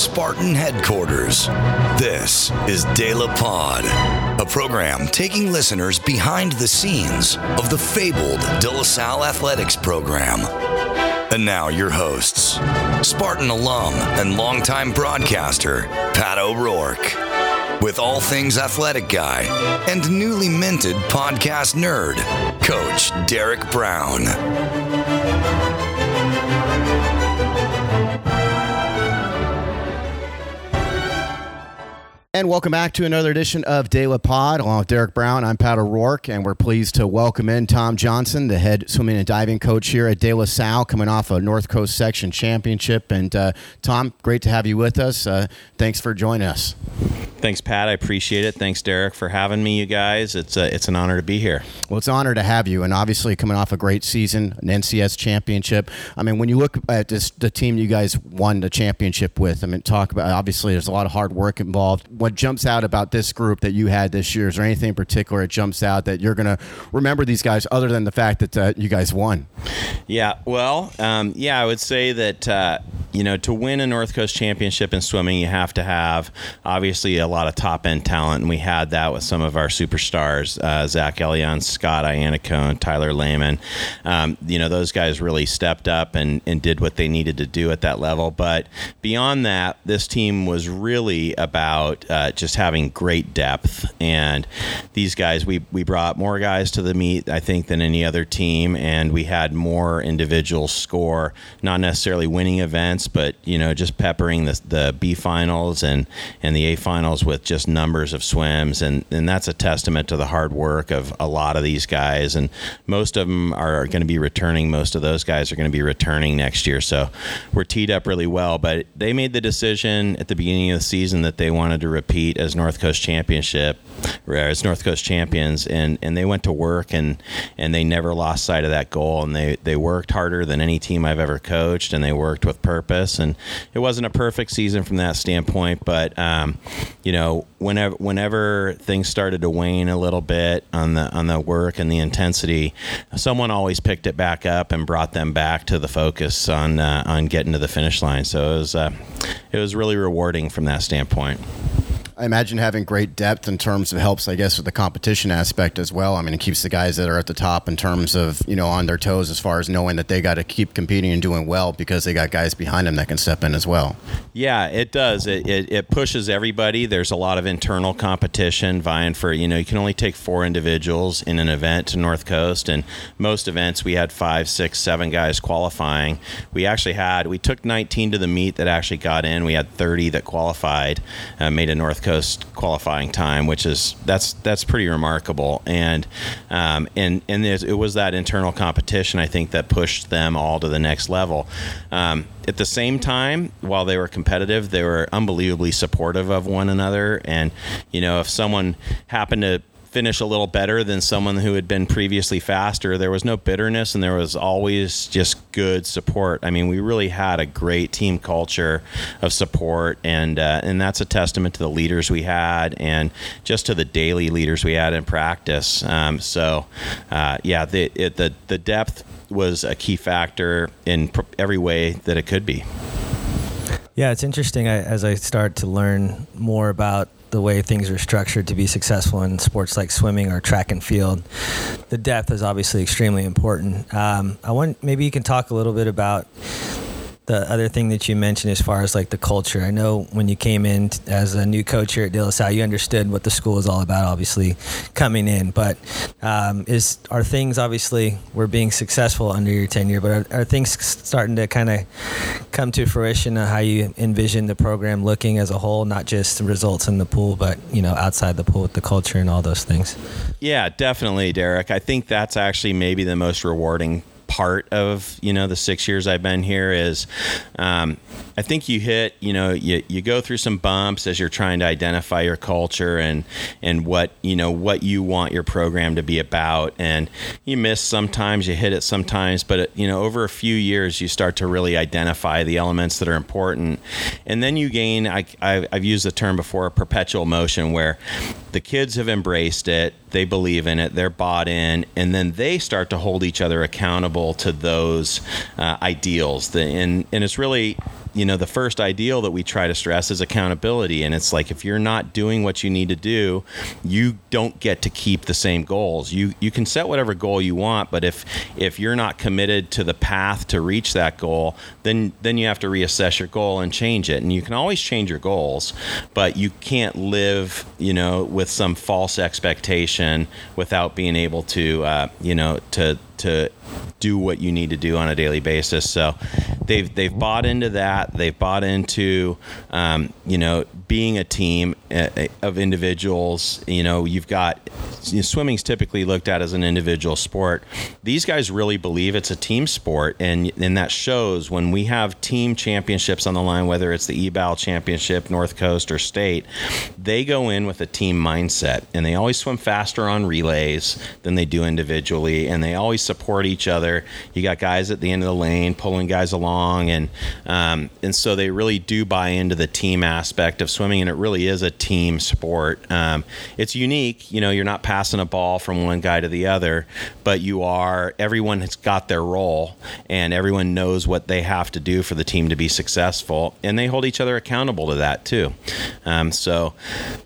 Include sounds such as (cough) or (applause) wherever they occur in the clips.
Spartan headquarters, this is De La Pod, a program taking listeners behind the scenes of the fabled De La Salle Athletics program. And now, your hosts, Spartan alum and longtime broadcaster, Pat O'Rourke, with all things athletic guy and newly minted podcast nerd, Coach Derek Brown. And welcome back to another edition of De La Pod. Along with Derek Brown, I'm Pat O'Rourke, and we're pleased to welcome in Tom Johnson, the head swimming and diving coach here at De La Salle, coming off a North Coast Section Championship. And uh, Tom, great to have you with us. Uh, thanks for joining us. Thanks, Pat. I appreciate it. Thanks, Derek, for having me. You guys, it's a, it's an honor to be here. Well, it's an honor to have you, and obviously coming off a great season, an NCS championship. I mean, when you look at this, the team you guys won the championship with, I mean, talk about obviously there's a lot of hard work involved. What jumps out about this group that you had this year? Is there anything in particular that jumps out that you're going to remember these guys, other than the fact that uh, you guys won? Yeah, well, um, yeah, I would say that uh, you know to win a North Coast championship in swimming, you have to have obviously a lot of top end talent, and we had that with some of our superstars, uh, Zach Elion, Scott Iannacone, Tyler Lehman. Um, you know, those guys really stepped up and, and did what they needed to do at that level. But beyond that, this team was really about uh, just having great depth. And these guys, we, we brought more guys to the meet, I think, than any other team, and we had more individuals score, not necessarily winning events, but you know, just peppering the, the B finals and, and the A finals with just numbers of swims, and, and that's a testament to the hard work of a lot of these guys. And most of them are going to be returning. Most of those guys are going to be returning next year. So we're teed up really well. But they made the decision at the beginning of the season that they wanted to repeat as North Coast Championship, as North Coast champions, and, and they went to work and and they never lost sight of that goal. And they they worked harder than any team I've ever coached, and they worked with purpose. And it wasn't a perfect season from that standpoint, but um, you know whenever whenever things started to wane a little bit on the on the work and the intensity, someone always picked it back up and brought them back to the focus on uh, on getting to the finish line. So it was uh, it was really rewarding from that standpoint. I imagine having great depth in terms of helps, I guess, with the competition aspect as well. I mean, it keeps the guys that are at the top in terms of you know on their toes as far as knowing that they got to keep competing and doing well because they got guys behind them that can step in as well. Yeah, it does. It, it, it pushes everybody. There's a lot of internal competition vying for you know you can only take four individuals in an event to North Coast, and most events we had five, six, seven guys qualifying. We actually had we took 19 to the meet that actually got in. We had 30 that qualified, uh, made a North Coast Coast qualifying time, which is that's that's pretty remarkable. And um, and and it was that internal competition I think that pushed them all to the next level. Um, at the same time, while they were competitive, they were unbelievably supportive of one another. And you know, if someone happened to finish a little better than someone who had been previously faster. There was no bitterness and there was always just good support. I mean, we really had a great team culture of support, and uh, and that's a testament to the leaders we had and just to the daily leaders we had in practice. Um, so, uh, yeah, the it, the the depth was a key factor in every way that it could be. Yeah, it's interesting I, as I start to learn more about the way things are structured to be successful in sports like swimming or track and field. The depth is obviously extremely important. Um, I want maybe you can talk a little bit about the other thing that you mentioned as far as like the culture. I know when you came in as a new coach here at De La Salle, you understood what the school is all about, obviously coming in. But um, is are things obviously we're being successful under your tenure, but are, are things starting to kind of come to fruition of how you envision the program looking as a whole, not just the results in the pool, but you know outside the pool with the culture and all those things? Yeah, definitely, Derek. I think that's actually maybe the most rewarding part of you know the six years I've been here is um, I think you hit you know you, you go through some bumps as you're trying to identify your culture and and what you know what you want your program to be about. And you miss sometimes you hit it sometimes but you know over a few years you start to really identify the elements that are important. And then you gain I, I I've used the term before perpetual motion where the kids have embraced it they believe in it they're bought in and then they start to hold each other accountable to those uh, ideals. The, and, and it's really you know, the first ideal that we try to stress is accountability. And it's like if you're not doing what you need to do, you don't get to keep the same goals. You you can set whatever goal you want, but if if you're not committed to the path to reach that goal, then then you have to reassess your goal and change it. And you can always change your goals, but you can't live, you know, with some false expectation without being able to, uh, you know, to to do what you need to do on a daily basis. So they've they've bought into that. They've bought into um, you know being a team uh, of individuals. You know you've got you know, swimming's typically looked at as an individual sport. These guys really believe it's a team sport, and and that shows when we have team championships on the line, whether it's the EBAL championship, North Coast or state. They go in with a team mindset, and they always swim faster on relays than they do individually, and they always support each other. You got guys at the end of the lane pulling guys along, and um, and so they really do buy into the team aspect of swimming, and it really is a team sport. Um, it's unique, you know. You're not passing a ball from one guy to the other, but you are. Everyone has got their role, and everyone knows what they have to do for the team to be successful, and they hold each other accountable to that too. Um, so,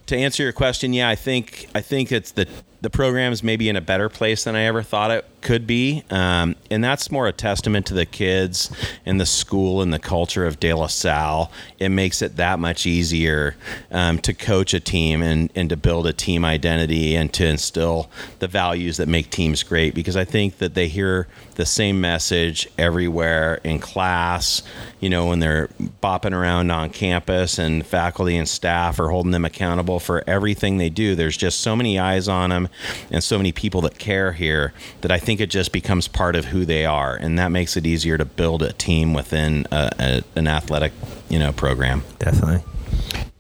to answer your question, yeah, I think I think it's the the program's maybe in a better place than I ever thought it could be. Um, and that's more a testament to the kids and the school and the culture of De La Salle. It makes it that much easier um, to coach a team and, and to build a team identity and to instill the values that make teams great because I think that they hear the same message everywhere in class, you know, when they're bopping around on campus and faculty and staff are holding them accountable for everything they do. There's just so many eyes on them and so many people that care here that I think it just becomes part of who they are, and that makes it easier to build a team within a, a, an athletic, you know, program. Definitely.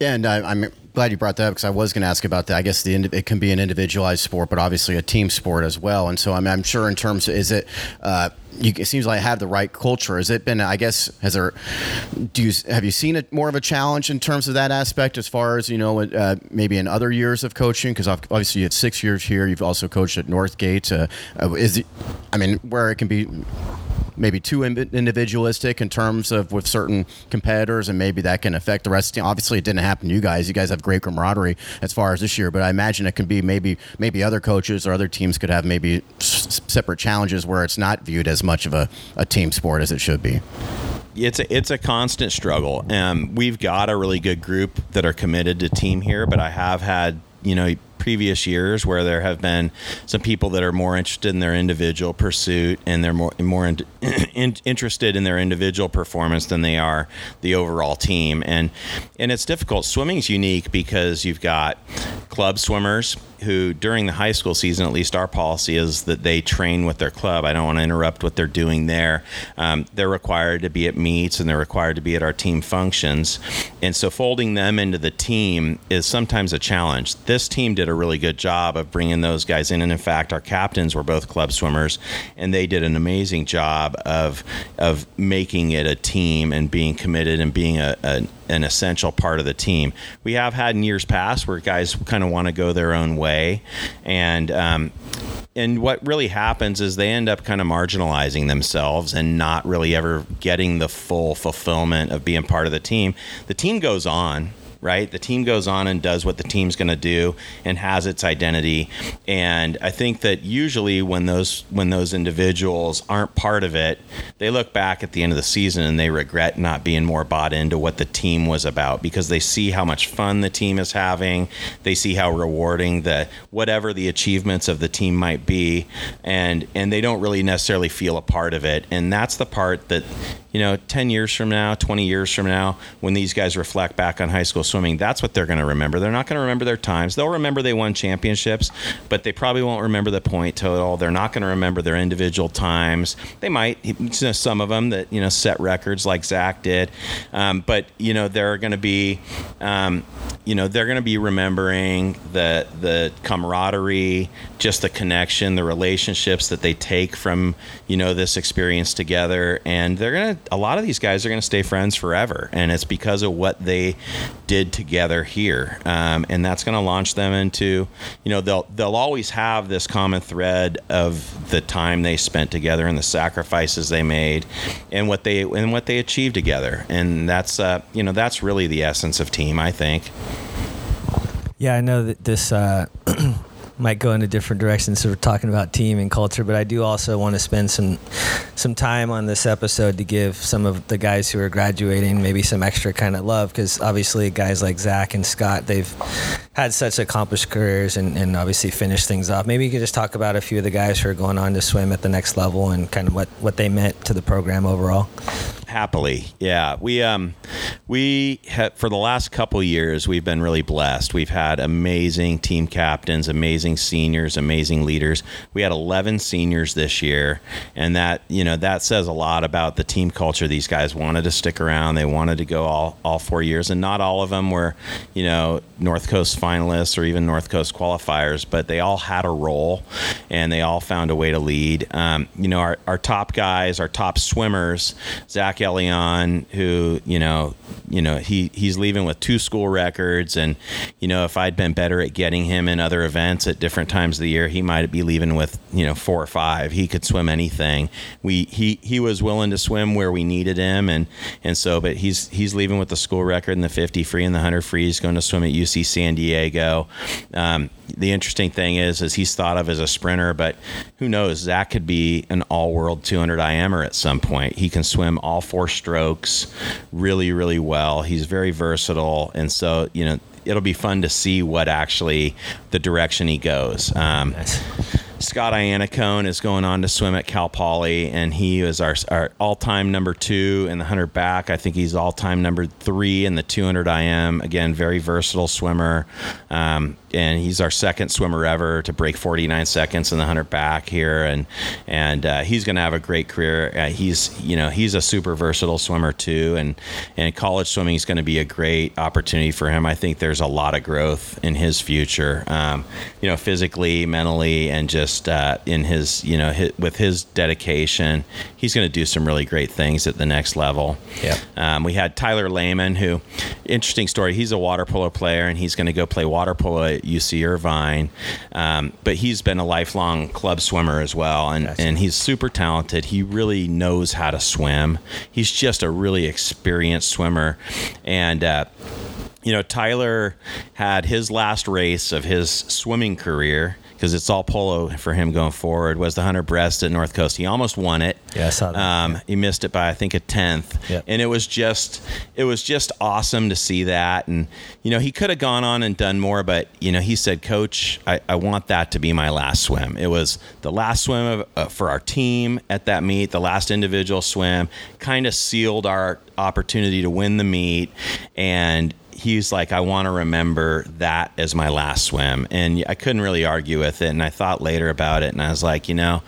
Yeah, and I, I'm glad you brought that up because I was going to ask about that. I guess the it can be an individualized sport, but obviously a team sport as well. And so I'm, I'm sure in terms of is it. Uh, you, it seems like I have the right culture. Has it been? I guess has there? Do you have you seen it more of a challenge in terms of that aspect as far as you know? Uh, maybe in other years of coaching, because obviously you had six years here. You've also coached at Northgate. Uh, uh, is it? I mean, where it can be maybe too individualistic in terms of with certain competitors, and maybe that can affect the rest of the team. Obviously, it didn't happen to you guys. You guys have great camaraderie as far as this year, but I imagine it can be maybe maybe other coaches or other teams could have maybe s- separate challenges where it's not viewed as much of a, a team sport as it should be it's a, it's a constant struggle. Um, we've got a really good group that are committed to team here, but I have had you know previous years where there have been some people that are more interested in their individual pursuit and they're more more in, (clears throat) in, interested in their individual performance than they are the overall team and and it's difficult swimming is unique because you've got club swimmers who during the high school season, at least our policy is that they train with their club. I don't want to interrupt what they're doing there. Um, they're required to be at meets and they're required to be at our team functions. And so folding them into the team is sometimes a challenge. This team did a really good job of bringing those guys in. And in fact, our captains were both club swimmers and they did an amazing job of, of making it a team and being committed and being a, a an essential part of the team. We have had in years past where guys kind of want to go their own way, and um, and what really happens is they end up kind of marginalizing themselves and not really ever getting the full fulfillment of being part of the team. The team goes on right? The team goes on and does what the team's going to do and has its identity. And I think that usually when those when those individuals aren't part of it, they look back at the end of the season and they regret not being more bought into what the team was about because they see how much fun the team is having, they see how rewarding the whatever the achievements of the team might be, and and they don't really necessarily feel a part of it. And that's the part that you know, 10 years from now, 20 years from now, when these guys reflect back on high school swimming, that's what they're going to remember. They're not going to remember their times. They'll remember they won championships, but they probably won't remember the point total. They're not going to remember their individual times. They might, you know, some of them that, you know, set records like Zach did. Um, but, you know, they're going to be, um, you know, they're going to be remembering the, the camaraderie, just the connection, the relationships that they take from, you know, this experience together. And they're going to, a lot of these guys are going to stay friends forever, and it's because of what they did together here, um, and that's going to launch them into, you know, they'll they'll always have this common thread of the time they spent together and the sacrifices they made, and what they and what they achieved together, and that's uh, you know that's really the essence of team, I think. Yeah, I know that this uh, (clears throat) might go in a different direction. So we're talking about team and culture, but I do also want to spend some some time on this episode to give some of the guys who are graduating maybe some extra kind of love because obviously guys like Zach and Scott they've had such accomplished careers and, and obviously finished things off. Maybe you could just talk about a few of the guys who are going on to swim at the next level and kind of what what they meant to the program overall. Happily, yeah. We um, we have, for the last couple years we've been really blessed. We've had amazing team captains, amazing seniors, amazing leaders. We had 11 seniors this year, and that you know that says a lot about the team culture. These guys wanted to stick around. They wanted to go all all four years, and not all of them were you know North Coast finalists or even North Coast qualifiers, but they all had a role, and they all found a way to lead. Um, you know, our our top guys, our top swimmers, Zach Elion, who you know, you know, he he's leaving with two school records, and you know, if I'd been better at getting him in other events at different times of the year, he might be leaving with you know four or five. He could swim anything. We he he was willing to swim where we needed him, and and so, but he's he's leaving with the school record in the 50 free and the 100 free. He's going to swim at UC San Diego. Um, the interesting thing is, is he's thought of as a sprinter, but who knows? Zach could be an all-world 200 IMer at some point. He can swim all four strokes really, really well. He's very versatile, and so you know it'll be fun to see what actually the direction he goes. Um, Nice. Scott Iannacone is going on to swim at Cal Poly, and he is our, our all-time number two in the 100 back. I think he's all-time number three in the 200 IM. Again, very versatile swimmer, um, and he's our second swimmer ever to break 49 seconds in the 100 back here, and and uh, he's going to have a great career. Uh, he's you know he's a super versatile swimmer too, and and college swimming is going to be a great opportunity for him. I think there's a lot of growth in his future, um, you know, physically, mentally, and just uh, in his you know his, with his dedication, he's going to do some really great things at the next level. Yep. Um, we had Tyler Lehman, who, interesting story. He's a water polo player, and he's going to go play water polo at UC Irvine. Um, but he's been a lifelong club swimmer as well, and Gotcha. and he's super talented. He really knows how to swim. He's just a really experienced swimmer, and. Uh, you know, Tyler had his last race of his swimming career because it's all polo for him going forward. Was the hundred breast at North Coast? He almost won it. Yeah, I saw that. Um, He missed it by I think a tenth, Yep. and it was just it was just awesome to see that. And you know, he could have gone on and done more, but you know, he said, "Coach, I, I want that to be my last swim." It was the last swim of, uh, for our team at that meet, the last individual swim, kind of sealed our opportunity to win the meet, and he's like, I want to remember that as my last swim. And I couldn't really argue with it. And I thought later about it and I was like, you know,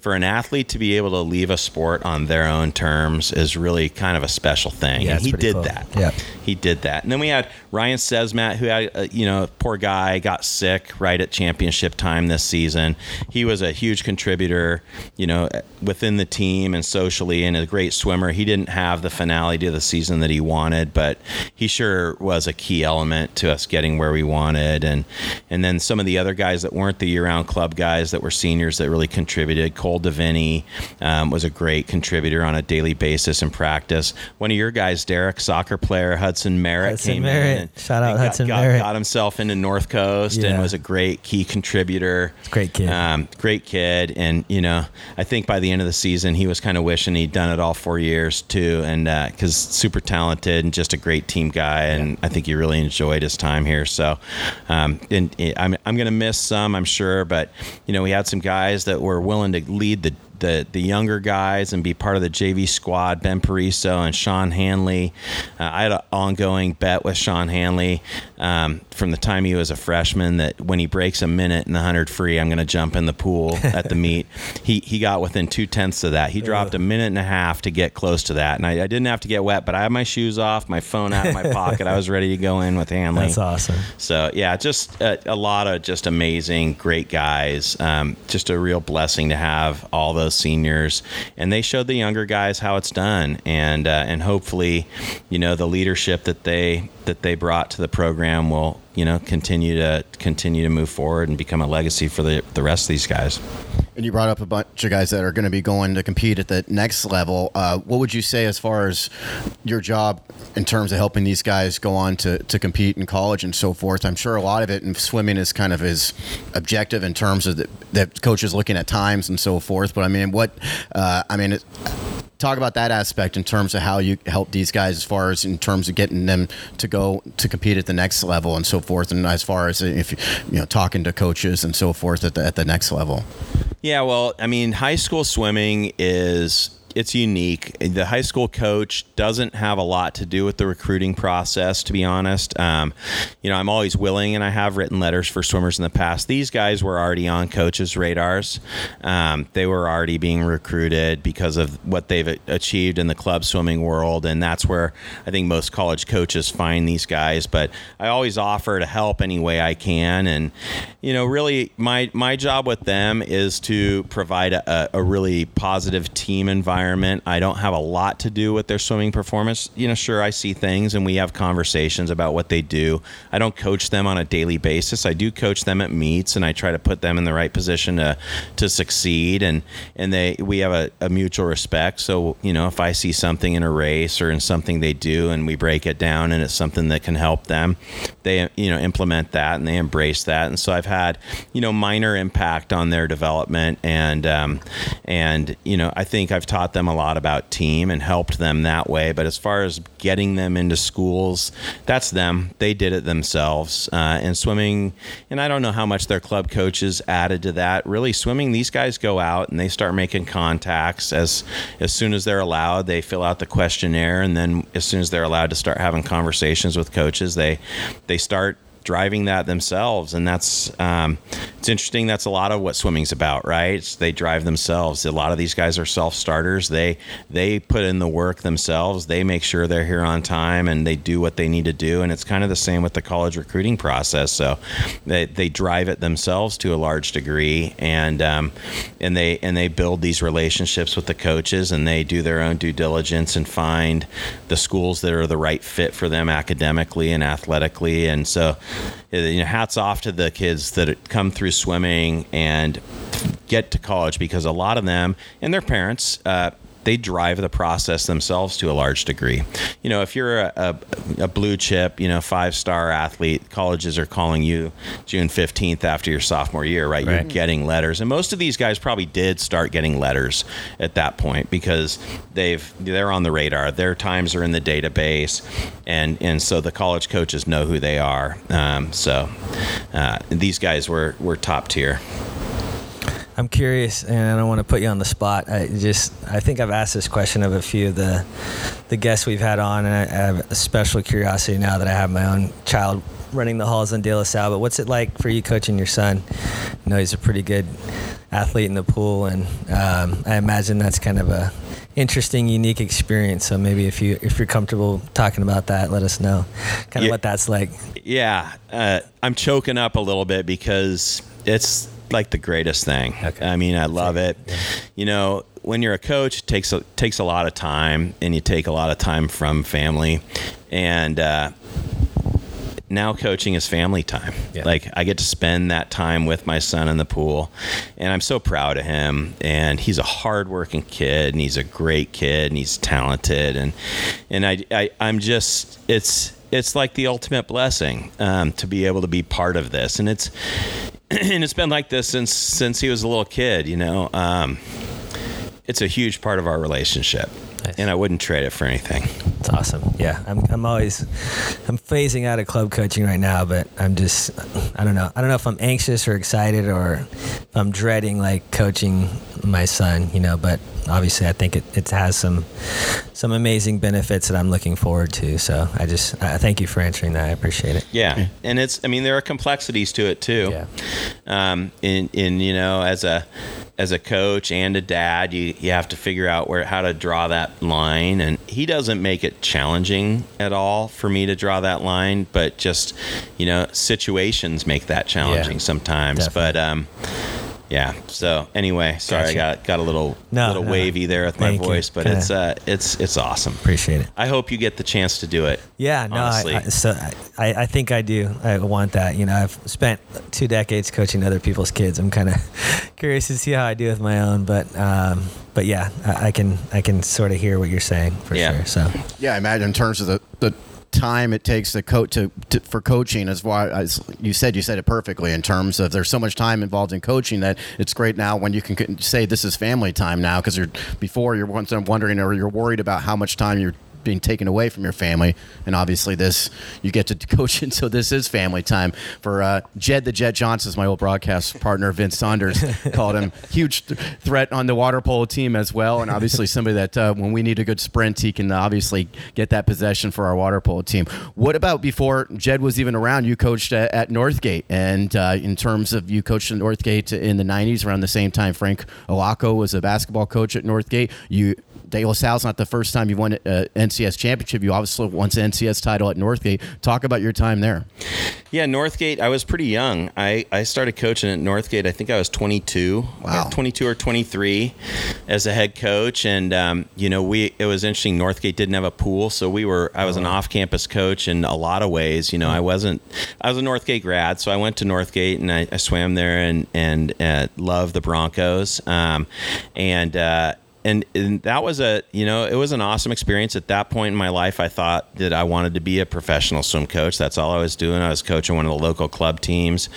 for an athlete to be able to leave a sport on their own terms is really kind of a special thing. Yeah, and he did cool. that. Yeah. He did that. And then we had Ryan Sesmat, who had, uh, you know, poor guy, got sick right at championship time this season. He was a huge contributor, you know, within the team and socially, and a great swimmer. He didn't have the finale to the season that he wanted, but he sure was a key element to us getting where we wanted. And and then some of the other guys that weren't the year-round club guys that were seniors that really contributed. Cole Deviney um, was a great contributor on a daily basis in practice. One of your guys, Derek, soccer player Hudson Merritt, Hudson came Merritt. in. And, Shout out and got- Hudson got, Merritt. Got himself into North Coast Yeah. and was a great key contributor. Great kid. Um, great kid, and you know, I think by the end of the season, he was kind of wishing he'd done it all four years too, and because super talented and just a great team guy, and I think he really enjoyed his time here. So, um, and and I'm I'm gonna miss some, I'm sure, but you know, we had some guys that were willing to lead the the the younger guys and be part of the JV squad. Ben Pariso and Sean Hanley. Uh, I had an ongoing bet with Sean Hanley um, from the time he was a freshman that when he breaks a minute in the 100 free, I'm going to jump in the pool (laughs) at the meet. He, he got within two tenths of that. He dropped a minute and a half to get close to that. And I, I didn't have to get wet, but I had my shoes off, my phone out of my (laughs) pocket. I was ready to go in with Hanley. That's awesome. So yeah, just a, a lot of just amazing, great guys. Um, just a real blessing to have all those seniors, and they showed the younger guys how it's done, and uh, and hopefully, you know, the leadership that they that they brought to the program will you know continue to continue to move forward and become a legacy for the the rest of these guys. And you brought up a bunch of guys that are going to be going to compete at the next level. Uh, what would you say as far as your job in terms of helping these guys go on to, to compete in college and so forth? I'm sure a lot of it in swimming is kind of his objective in terms of the, that coaches looking at times and so forth. But I mean, what uh, I mean, it, talk about that aspect in terms of how you help these guys as far as in terms of getting them to go to compete at the next level and so forth and as far as if you know talking to coaches and so forth at the, at the next level yeah well i mean high school swimming is it's unique. The high school coach doesn't have a lot to do with the recruiting process, to be honest. Um, you know, I'm always willing, and I have written letters for swimmers in the past. These guys were already on coaches' radars. Um, they were already being recruited because of what they've achieved in the club swimming world, and that's where I think most college coaches find these guys. But I always offer to help any way I can, and you know, really, my my job with them is to provide a, a really positive team environment environment. I don't have a lot to do with their swimming performance. You know, sure, I see things and we have conversations about what they do. I don't coach them on a daily basis. I do coach them at meets and I try to put them in the right position to to succeed. And and they we have a, a mutual respect. So you know, if I see something in a race or in something they do and we break it down and it's something that can help them, they you know implement that and they embrace that. And so I've had you know minor impact on their development and um, and you know I think I've taught taught them a lot about team and helped them that way. But as far as getting them into schools, that's them. They did it themselves. Uh, and swimming, and I don't know how much their club coaches added to that. Really, swimming, these guys go out and they start making contacts as as soon as they're allowed. They fill out the questionnaire, and then as soon as they're allowed to start having conversations with coaches, they they start driving that themselves, and that's um, it's interesting. That's a lot of what swimming's about, right? They drive themselves. A lot of these guys are self starters. They they put in the work themselves. They make sure they're here on time, and they do what they need to do. And it's kind of the same with the college recruiting process. So they they drive it themselves to a large degree, and um, and they and they build these relationships with the coaches, and they do their own due diligence and find the schools that are the right fit for them academically and athletically. And so you know, hats off to the kids that come through swimming and get to college because a lot of them and their parents uh, they drive the process themselves to a large degree. You know, if you're a, a, a blue chip, you know, five star athlete, colleges are calling you June 15th after your sophomore year, right? right? You're getting letters. And most of these guys probably did start getting letters at that point because they've they're on the radar. Their times are in the database. And, and so the college coaches know who they are. Um, so uh, these guys were, were top tier. I'm curious, and I don't want to put you on the spot. I just, I think I've asked this question of a few of the, the guests we've had on, and I have a special curiosity now that I have my own child running the halls on De La Salle. But what's it like for you coaching your son? I know he's a pretty good athlete in the pool, and um, I imagine that's kind of a interesting, unique experience. So maybe if you if you're comfortable talking about that, let us know kind of yeah, what that's like. Yeah, uh, I'm choking up a little bit because it's like the greatest thing. Okay. I mean, I love it. Yeah. You know, when you're a coach, it takes a, takes a lot of time, and you take a lot of time from family, and uh, now coaching is family time. Yeah. Like I get to spend that time with my son in the pool, and I'm so proud of him. And he's a hardworking kid, and he's a great kid, and he's talented, and and I, I I'm just it's it's like the ultimate blessing um, to be able to be part of this, and it's (clears throat) and it's been like this since since he was a little kid. You know, um, it's a huge part of our relationship. Nice. and I wouldn't trade it for anything. It's awesome. Yeah, I'm, I'm always I'm phasing out of club coaching right now, but I'm just I don't know. I don't know if I'm anxious or excited or I'm dreading like coaching my son, you know, but obviously I think it, it has some some amazing benefits that I'm looking forward to. So I just I thank you for answering that. I appreciate it. Yeah, and it's I mean there are complexities to it too. Yeah. Um, in in you know as a as a coach and a dad, you you have to figure out where how to draw that line, and he doesn't make it challenging at all for me to draw that line, but just you know situations make that challenging Yeah, sometimes. definitely. But um, yeah. So anyway, sorry Gotcha. I got got a little No, little no. wavy there with my Thank you. voice, but Kinda- it's uh it's it's awesome. Appreciate it. I hope you get the chance to do it. Yeah, no, I. I, so I, I think I do. I want that. You know, I've spent two decades coaching other people's kids. I'm kind of (laughs) curious to see how I do with my own, but um, but yeah, I, I can I can sort of hear what you're saying for Yeah. sure. So Yeah, I imagine in terms of the, the time it takes to coach to, to for coaching is why as you said you said it perfectly in terms of there's so much time involved in coaching that it's great now when you can say this is family time now because you're before you're wondering or you're worried about how much time you're being taken away from your family. And obviously this you get to (laughs) coach and so this is family time. For uh, Jed the Jet Johnson my old broadcast partner Vince Saunders (laughs) called him huge th- threat on the water polo team as well. And obviously somebody that uh, when we need a good sprint he can obviously get that possession for our water polo team. What about before Jed was even around you coached at, at Northgate? And uh, in terms of you coached at Northgate in the 90s around the same time Frank Allocco was a basketball coach at Northgate. You De La Salle's not the first time you won an NCS championship. You obviously won the NCS title at Northgate. Talk about your time there. Yeah, Northgate. I was pretty young. I, I started coaching at Northgate. I think I was 22, Wow. 22 or 23, as a head coach. And um, you know, we it was interesting. Northgate didn't have a pool, so we were. I was an off-campus coach in a lot of ways. You know, I wasn't. I was a Northgate grad, so I went to Northgate and I, I swam there and and uh, loved the Broncos. Um, and uh, and, and that was a you know it was an awesome experience. At that point in my life i thought that i wanted to be a professional swim coach. That's all i was doing. I was coaching one of the local club teams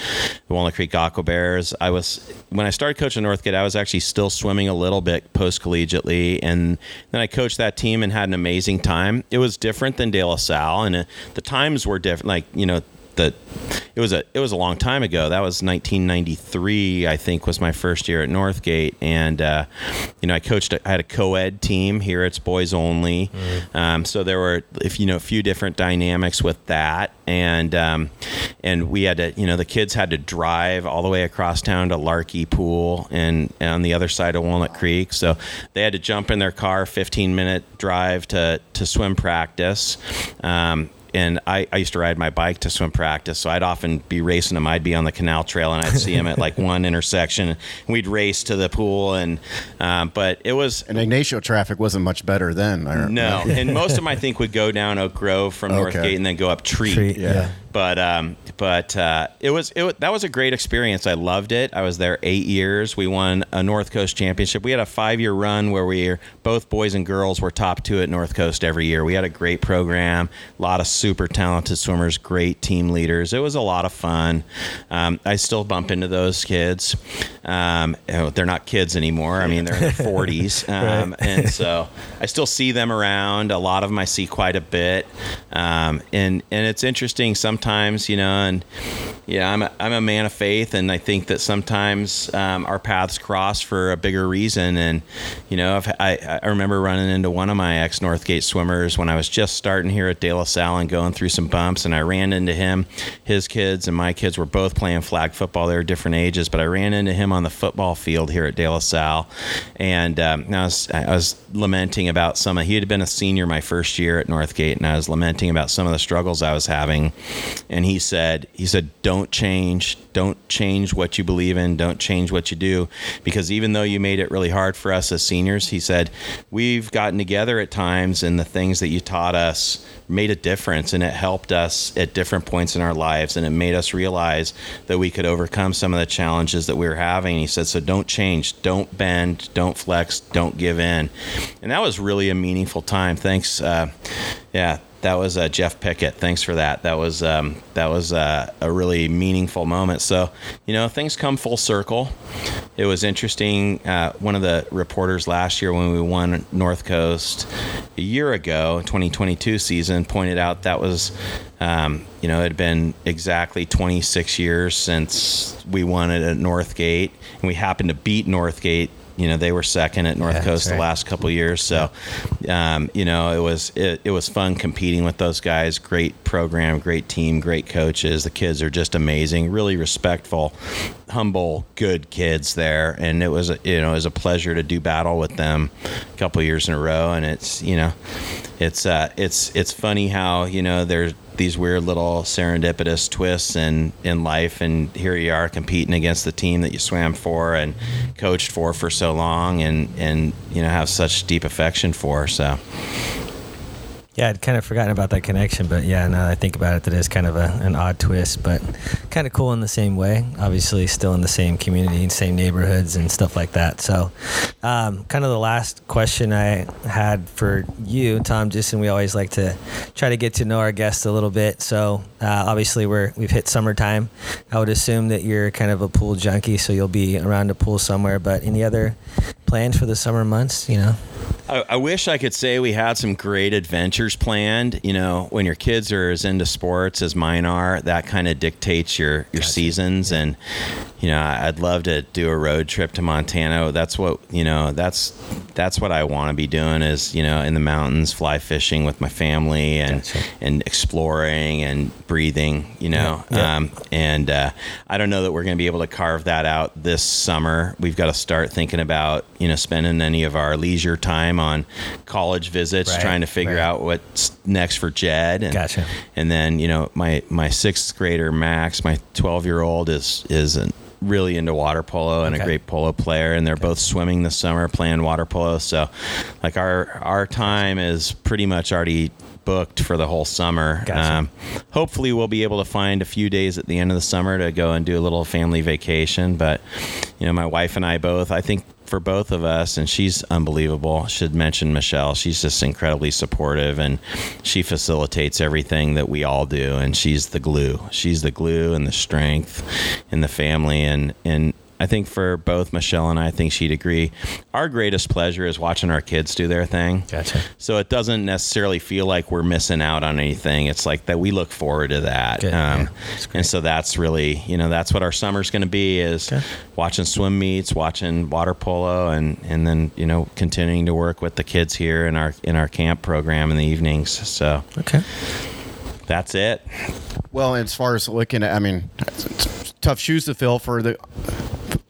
the walnut creek aqua bears. I was when i started coaching northgate i was actually still swimming a little bit post collegiately and then i coached that team and had an amazing time. It was different than de la salle and uh, the times were different. Like you know the it was a it was a long time ago. That was 1993, I think, was my first year at Northgate, and uh, you know I coached. I had a co-ed team here. It's boys only, um, so there were if you know a few different dynamics with that, and um, and we had to you know the kids had to drive all the way across town to Larkey Pool and, and on the other side of Walnut Creek, so they had to jump in their car, 15 minute drive to to swim practice. Um, and I, I used to ride my bike to swim practice, so I'd often be racing him. I'd be on the canal trail, and I'd see him at like (laughs) one intersection. And we'd race to the pool, and um, but it was And Ygnacio traffic wasn't much better then. I no, and most (laughs) of them I think would go down Oak Grove from Okay. Northgate and then go up Treat. Treat, Yeah. But um, but uh, it was it that was a great experience. I loved it. I was there eight years. We won a North Coast championship. We had a five year run where we were, both boys and girls were top two at North Coast every year. We had a great program, a lot of super talented swimmers, great team leaders. It was a lot of fun. Um, I still bump into those kids. Um, they're not kids anymore. I mean, they're in their (laughs) forties, um, and so I still see them around. A lot of them I see quite a bit, um, and and it's interesting sometimes, you know, and yeah, I'm a, I'm a man of faith, and I think that sometimes um, our paths cross for a bigger reason. And you know, I I remember running into one of my ex Northgate swimmers when I was just starting here at De La Salle and going through some bumps, and I ran into him. His kids and my kids were both playing flag football. They were different ages, but I ran into him on the football field here at De La Salle, and um, I was I was lamenting about some. He had been a senior my first year at Northgate, and I was lamenting about some of the struggles I was having. And he said, he said, don't change, don't change what you believe in, don't change what you do, because even though you made it really hard for us as seniors, he said, we've gotten together at times, and the things that you taught us made a difference, and it helped us at different points in our lives, and it made us realize that we could overcome some of the challenges that we were having. He said, so don't change, don't bend, don't flex, don't give in, and that was really a meaningful time. Thanks, uh, yeah that was uh, Jeff Pickett. Thanks for that. That was um, that was uh, a really meaningful moment. So, you know, things come full circle. It was interesting. Uh, one of the reporters last year when we won North Coast a year ago, 2022 season, pointed out that was, um, you know, it had been exactly 26 years since we won it at Northgate, and we happened to beat Northgate you know they were second at North Yeah, Coast that's the last couple of years. So, um, you know, it was it, it was fun competing with those guys. Great program, great team, great coaches. The kids are just amazing. Really respectful, humble, good kids there, and it was a- you know it was a pleasure to do battle with them a couple of years in a row. And it's you know, it's uh, it's it's funny how you know there's these weird little serendipitous twists in in life and here you are competing against the team that you swam for and coached for for so long and and you know have such deep affection for so Yeah, I'd kind of forgotten about that connection, but yeah, now I think about it, that is kind of a, an odd twist, but kind of cool in the same way. Obviously, still in the same community, and same neighborhoods, and stuff like that. So, um, kind of the last question I had for you, Tom, just and we always like to try to get to know our guests a little bit. So, uh, obviously, we're we've hit summertime. I would assume that you're kind of a pool junkie, so you'll be around a pool somewhere. But any other plans for the summer months? You know. I, I wish I could say we had some great adventures planned. You know, when your kids are as into sports as mine are, that kind of dictates your your seasons. And you know, I'd love to do a road trip to Montana. That's what you know. That's that's what I want to be doing. Is you know, in the mountains, fly fishing with my family, and Gotcha. and exploring and breathing. You know, Yeah, yeah. Um, and uh, I don't know that we're going to be able to carve that out this summer. We've got to start thinking about you know spending any of our leisure time on college visits, Right, trying to figure right. out what's next for Jed. And, Gotcha. And then you know my my sixth grader Max, my twelve year old is is an really into water polo and Okay. a great polo player and they're both swimming this summer playing water polo so like our our time is pretty much already booked for the whole summer Um, hopefully we'll be able to find a few days at the end of the summer to go and do a little family vacation but you know my wife and i both i think for both of us and she's unbelievable. Should mention michelle. She's just incredibly supportive and she facilitates everything that we all do and she's the glue. She's the glue and the strength in the family and and I think for both Michelle and I, I think she'd agree. Our greatest pleasure is watching our kids do their thing. Gotcha. So it doesn't necessarily feel like we're missing out on anything. It's like that we look forward to that. Good, Um, yeah. And so that's really, you know, that's what our summer's going to be is Okay. watching swim meets, watching water polo, and and then you know continuing to work with the kids here in our in our camp program in the evenings. So Okay. that's it. Well, as far as looking at, I mean, tough shoes to fill for the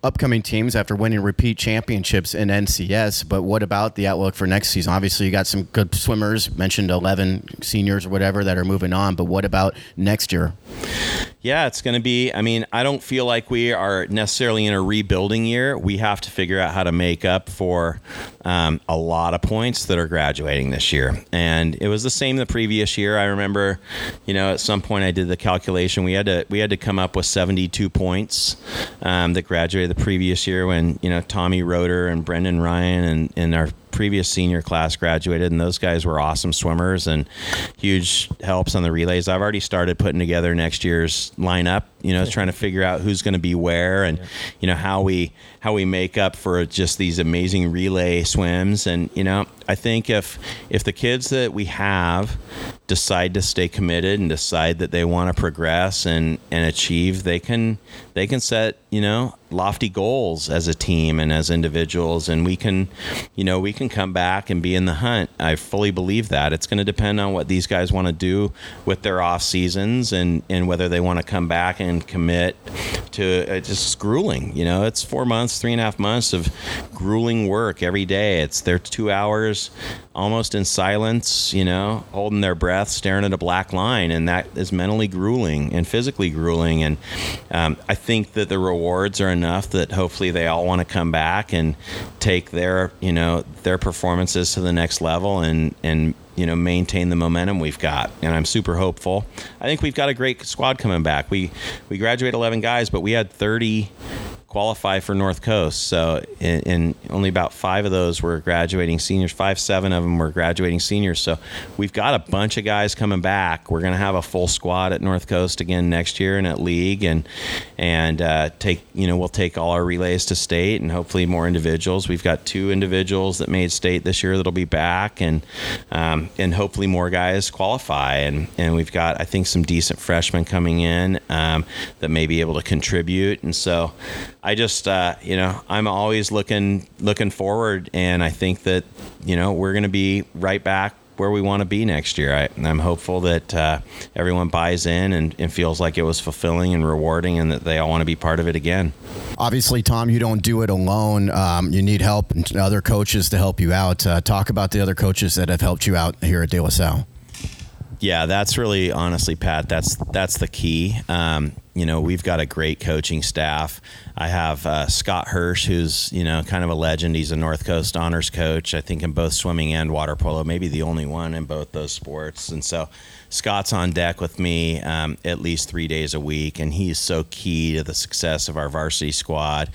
upcoming teams after winning repeat championships in NCS. But what about the outlook for next season? Obviously, you got some good swimmers, mentioned 11 seniors or whatever that are moving on. But what about next year? Yeah, it's going to be. I mean, I don't feel like we are necessarily in a rebuilding year. We have to figure out how to make up for um, a lot of points that are graduating this year. And it was the same the previous year. I remember, you know, at some point I did the calculation. We had to we had to come up with 72 points um, that graduated the previous year when you know Tommy Roeder and Brendan Ryan and and our previous senior class graduated, and those guys were awesome swimmers and huge helps on the relays. I've already started putting together next year's lineup. You know, trying to figure out who's going to be where, and you know how we how we make up for just these amazing relay swims. And you know, I think if if the kids that we have decide to stay committed and decide that they want to progress and and achieve, they can they can set you know lofty goals as a team and as individuals. And we can you know we can come back and be in the hunt. I fully believe that. It's going to depend on what these guys want to do with their off seasons and and whether they want to come back and commit to uh, just grueling you know? It's four months three and a half months of grueling work every day. It's their two hours almost in silence you know holding their breath staring at a black line and that is mentally grueling and physically grueling. And um, i think that the rewards are enough that hopefully they all want to come back and take their you know their performances to the next level and and you know maintain the momentum we've got and i'm super hopeful. I think we've got a great squad coming back. We we graduate 11 guys but we had 30 qualify for North Coast. So, and only about five of those were graduating seniors. Five, seven of them were graduating seniors. So, we've got a bunch of guys coming back. We're going to have a full squad at North Coast again next year and at league, and and uh, take you know we'll take all our relays to state and hopefully more individuals. We've got two individuals that made state this year that'll be back, and um, and hopefully more guys qualify. And and we've got I think some decent freshmen coming in um, that may be able to contribute. And so I just, uh, you know, I'm always looking looking forward, and I think that you know we're going to be right back where we want to be next year. I, am hopeful that uh, everyone buys in and, and, feels like it was fulfilling and rewarding, and that they all want to be part of it again. Obviously, Tom, you don't do it alone. Um, you need help and other coaches to help you out. Uh, talk about the other coaches that have helped you out here at De La Salle. Yeah, that's really honestly, Pat. That's that's the key. Um, you know, we've got a great coaching staff. I have uh, Scott Hirsch, who's you know kind of a legend. He's a North Coast honors coach, I think, in both swimming and water polo. Maybe the only one in both those sports. And so, Scott's on deck with me um, at least three days a week, and he's so key to the success of our varsity squad.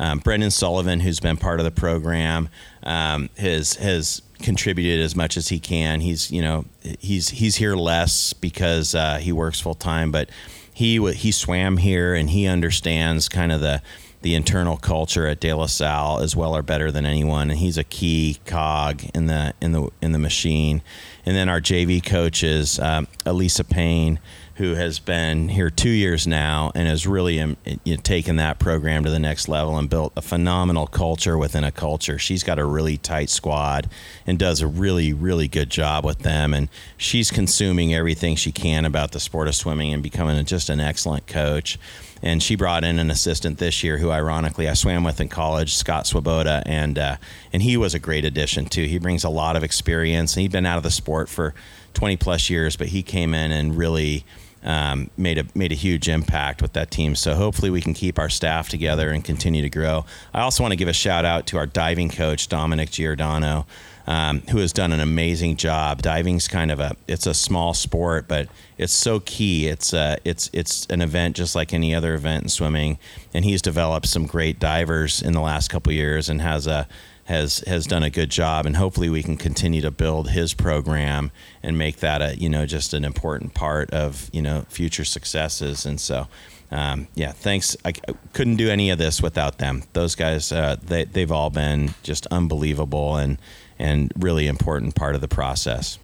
Um, Brendan Sullivan, who's been part of the program, um, has has contributed as much as he can. He's you know he's he's here less because uh, he works full time, but he he swam here and he understands kind of the the internal culture at De La Salle as well or better than anyone, and he's a key cog in the in the in the machine. And then our JV coach is um, Elisa Payne who has been here two years now and has really um, you know, taken that program to the next level and built a phenomenal culture within a culture. She's got a really tight squad and does a really, really good job with them. And she's consuming everything she can about the sport of swimming and becoming just an excellent coach. And she brought in an assistant this year who, ironically, I swam with in college, Scott Swoboda, and uh, and he was a great addition too. He brings a lot of experience, and he'd been out of the sport for 20 plus years, but he came in and really um, made a made a huge impact with that team. So hopefully we can keep our staff together and continue to grow. I also want to give a shout out to our diving coach Dominic Giordano. Um, who has done an amazing job. Diving's kind of a it's a small sport, but it's so key. It's uh, it's it's an event just like any other event in swimming, and he's developed some great divers in the last couple years and has a has has done a good job, and hopefully we can continue to build his program and make that a you know just an important part of you know future successes. And so, um, yeah, thanks. I, couldn't do any of this without them. Those guys, uh, they they've all been just unbelievable and and really important part of the process.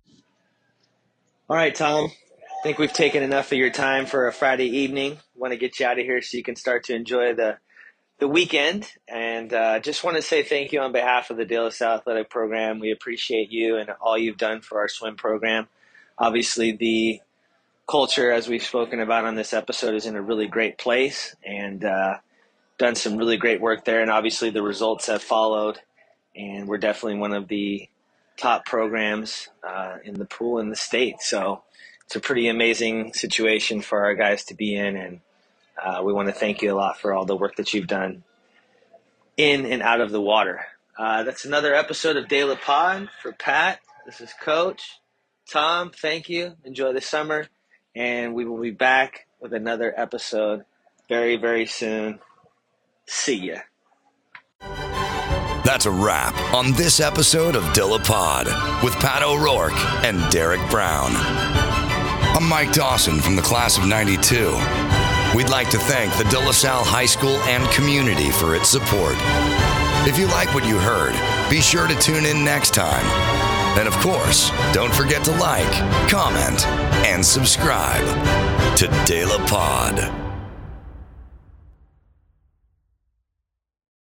All right, Tom. I think we've taken enough of your time for a Friday evening. Want to get you out of here so you can start to enjoy the the weekend. And uh, just want to say thank you on behalf of the Salle Athletic Program. We appreciate you and all you've done for our swim program. Obviously, the culture, as we've spoken about on this episode, is in a really great place and uh, done some really great work there. And obviously, the results have followed. And we're definitely one of the top programs uh, in the pool in the state. So it's a pretty amazing situation for our guys to be in. And uh, we want to thank you a lot for all the work that you've done in and out of the water. Uh, that's another episode of De La Pod for Pat. This is Coach Tom. Thank you. Enjoy the summer, and we will be back with another episode very, very soon. See ya. That's a wrap on this episode of De La Pod with Pat O'Rourke and Derek Brown. I'm Mike Dawson from the class of 92. We'd like to thank the De La Salle High School and community for its support. If you like what you heard, be sure to tune in next time. And of course, don't forget to like, comment, and subscribe to De La Pod.